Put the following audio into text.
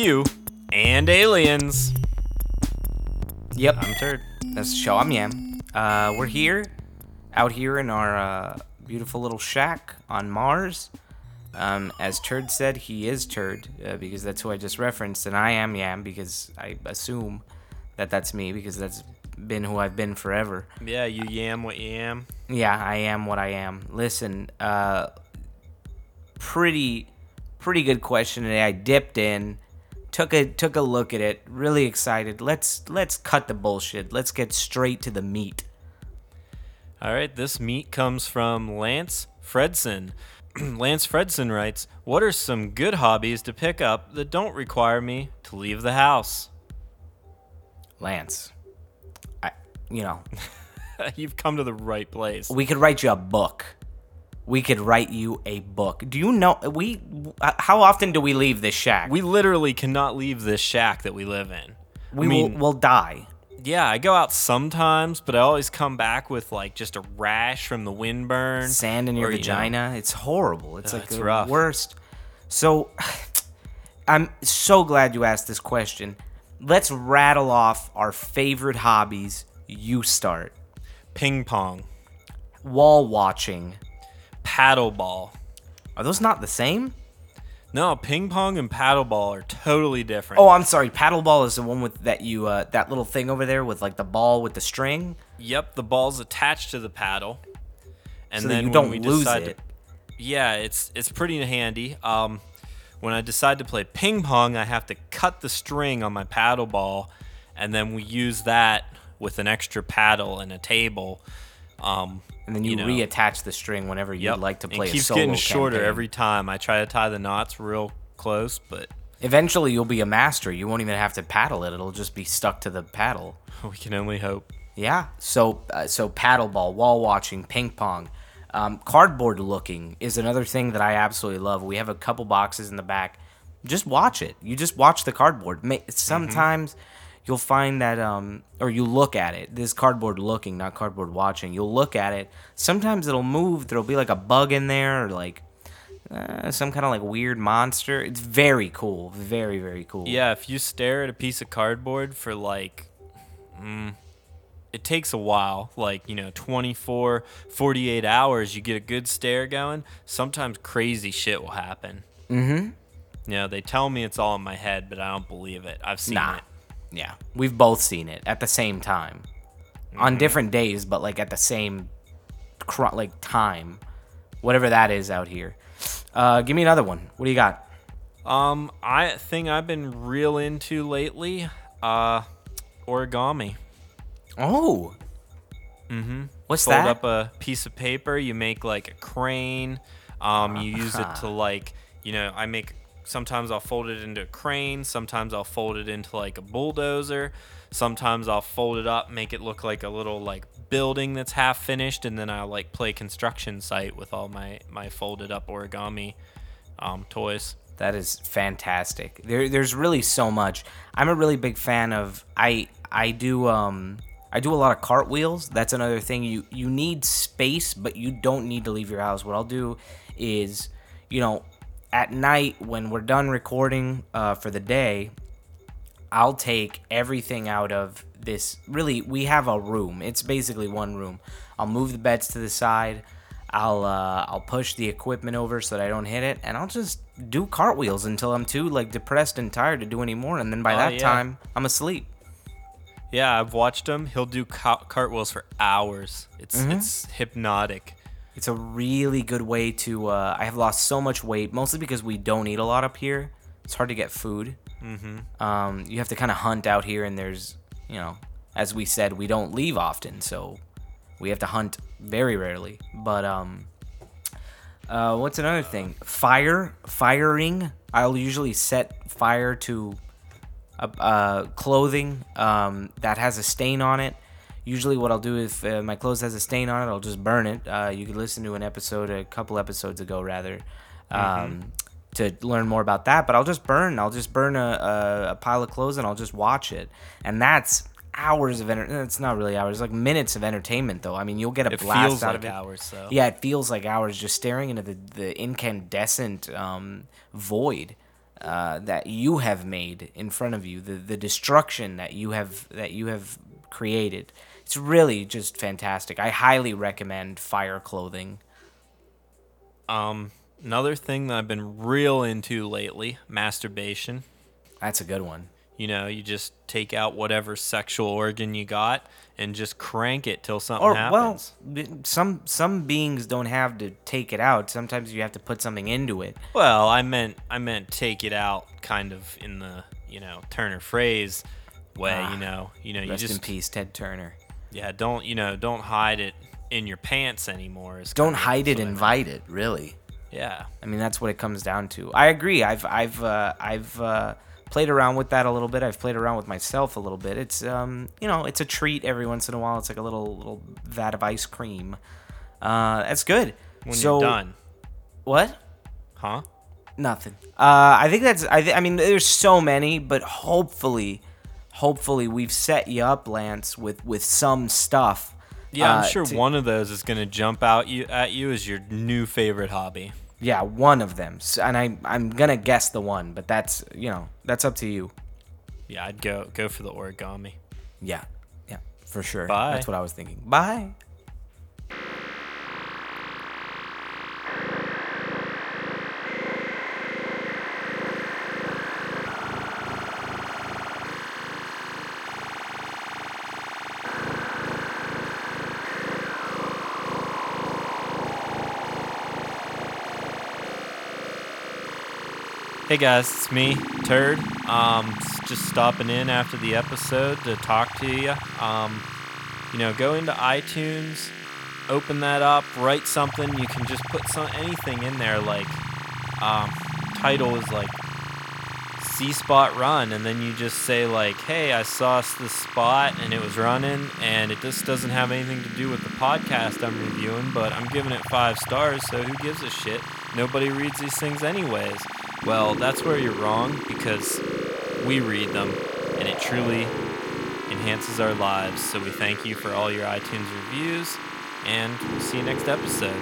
Q and aliens. Yep. I'm Turd. That's the show. I'm Yam. Uh, we're here, out here in our uh, beautiful little shack on Mars. Um, as Turd said, he is Turd uh, because that's who I just referenced, and I am Yam because I assume that that's me because that's been who I've been forever. Yeah, you yam what you yam. Yeah, I am what I am. Listen, uh, pretty, pretty good question today. I dipped in, took a took a look at it. Really excited. Let's let's cut the bullshit. Let's get straight to the meat. All right, this meat comes from Lance Fredson. Lance Fredson writes, "What are some good hobbies to pick up that don't require me to leave the house?" Lance, I, you know, You've come to the right place. we could write you a book. We could write you a book. Do you know we? uh, How often do we leave this shack? We literally cannot leave this shack that we live in. we I mean, will will die. yeah, I go out sometimes, but I always come back with like just a rash from the windburn, sand in your or, you know, vagina. It's horrible. It's Uh, like it's the rough. worst. So, I'm so glad you asked this question. Let's rattle off our favorite hobbies. You start. ping pong, Wall watching. Paddleball. Are those not the same? No, ping pong and paddleball are totally different. Oh, I'm sorry. Paddleball is the one with that you uh, that little thing over there with like the ball with the string. Yep, the ball's attached to the paddle, and So then you don't we lose it. To, yeah, it's it's pretty handy. Um, when I decide to play ping pong, I have to cut the string on my paddle ball, and then we use that with an extra paddle and a table. Um, And then you, know, reattach the string whenever you'd yep, like to play a song. It a keeps getting shorter campaign. every time. I try to tie the knots real close, but Eventually, you'll be a master. You won't even have to paddle it. It'll just be stuck to the paddle. we can only hope. Yeah. So uh, so paddleball, wall watching, ping pong, um, cardboard looking is another thing that I absolutely love. We have a couple boxes in the back. Just watch it. You just watch the cardboard. Ma- Sometimes you'll find that um or you look at it. This cardboard looking, not cardboard watching. You'll look at it. Sometimes it'll move. There'll be like a bug in there or like uh, some kind of like weird monster. It's very cool. Very very cool. Yeah, if you stare at a piece of cardboard for like, mm, it takes a while, like, you know, 24, 48 hours, you get a good stare going. Sometimes crazy shit will happen. Mm-hmm. You know, they tell me it's all in my head, but I don't believe it. I've seen Nah. it. Yeah, we've both seen it at the same time, on Mm-hmm. different days, but like at the same, cr- like time, whatever that is out here. Uh, give me another one. What do you got? Um, I thing I've been real into lately, uh, origami. Oh, mm-hmm. What's fold that? up a piece of paper you make like a crane um, you use it Uh-huh. to like you know i make sometimes i'll fold it into a crane sometimes i'll fold it into like a bulldozer sometimes i'll fold it up make it look like a little like building that's half finished and then i'll like play construction site with all my my folded up origami um, toys That is fantastic. There, there's really so much. I'm a really big fan of. I, I do, um, I do a lot of cartwheels. That's another thing. You, you need space, but you don't need to leave your house. What I'll do is, you know, at night when we're done recording uh, for the day, I'll take everything out of this. Really, we have a room. It's basically one room. I'll move the beds to the side. I'll uh, I'll push the equipment over so that I don't hit it, and I'll just do cartwheels until I'm too like depressed and tired to do any more, And then by Oh, that yeah. time, I'm asleep. yeah i've watched him he'll do ca- cartwheels for hours it's it's hypnotic It's a really good way to. Uh, I have lost so much weight, mostly because we don't eat a lot up here. It's hard to get food. Mm-hmm. Um, you have to kind of hunt out here, and there's, you know, as we said, we don't leave often, so we have to hunt very rarely. But um, uh, what's another thing? Fire, firing. I'll usually set fire to uh, uh, clothing um, that has a stain on it. Usually, what I'll do if uh, my clothes has a stain on it, I'll just burn it. Uh, you could listen to an episode, a couple episodes ago, rather, um, to learn more about that. But I'll just burn. I'll just burn a, a, a pile of clothes and I'll just watch it. And that's hours of entertainment. It's not really hours, like minutes of entertainment, though. I mean, you'll get a It blast feels out like of it. hours, though. Yeah, it feels like hours just staring into the, the incandescent um, void. uh, that you have made in front of you, the the destruction that you have that you have created. It's really just fantastic. I highly recommend Fire Clothing. Um, another thing that I've been real into lately, masturbation. That's a good one. You know, you just take out whatever sexual organ you got and just crank it till something Or happens. well, some some beings don't have to take it out. Sometimes you have to put something into it. Well, I meant I meant take it out kind of in the, you know, Turner phrase way, Ah, you know. You know, you Rest in just peace, Ted Turner. yeah, don't, you know, don't hide it in your pants anymore. Don't hide it, what I meant. invite it. Really. Yeah. I mean, that's what it comes down to. I agree. I've I've uh, I've uh, played around with that a little bit. I've played around with myself a little bit. It's um you know it's a treat every once in a while. It's like a little little vat of ice cream. Uh, that's good. When so you're done. what? Huh? Nothing. Uh, I think that's. I, th- I mean, there's so many, but hopefully, hopefully we've set you up, Lance, with with some stuff. Yeah, uh, I'm sure to- one of those is gonna jump out you at you as your new favorite hobby. Yeah, one of them, and I I'm gonna guess the one, but that's you know that's up to you. Yeah, I'd go go for the origami. Yeah, yeah, for sure. Bye. That's what I was thinking. Bye. Hey guys, it's me, Turd. Um, just stopping in after the episode to talk to you. Um, you know, go into iTunes, open that up, write something. You can just put some anything in there. Like, um, title is like See Spot Run, and then you just say like, "Hey, I saw this spot and it was running, and it just doesn't have anything to do with the podcast I'm reviewing, but I'm giving it five stars, so who gives a shit? Nobody reads these things anyways." Well, that's where you're wrong because we read them, and it truly enhances our lives. So we thank you for all your iTunes reviews, and we'll see you next episode.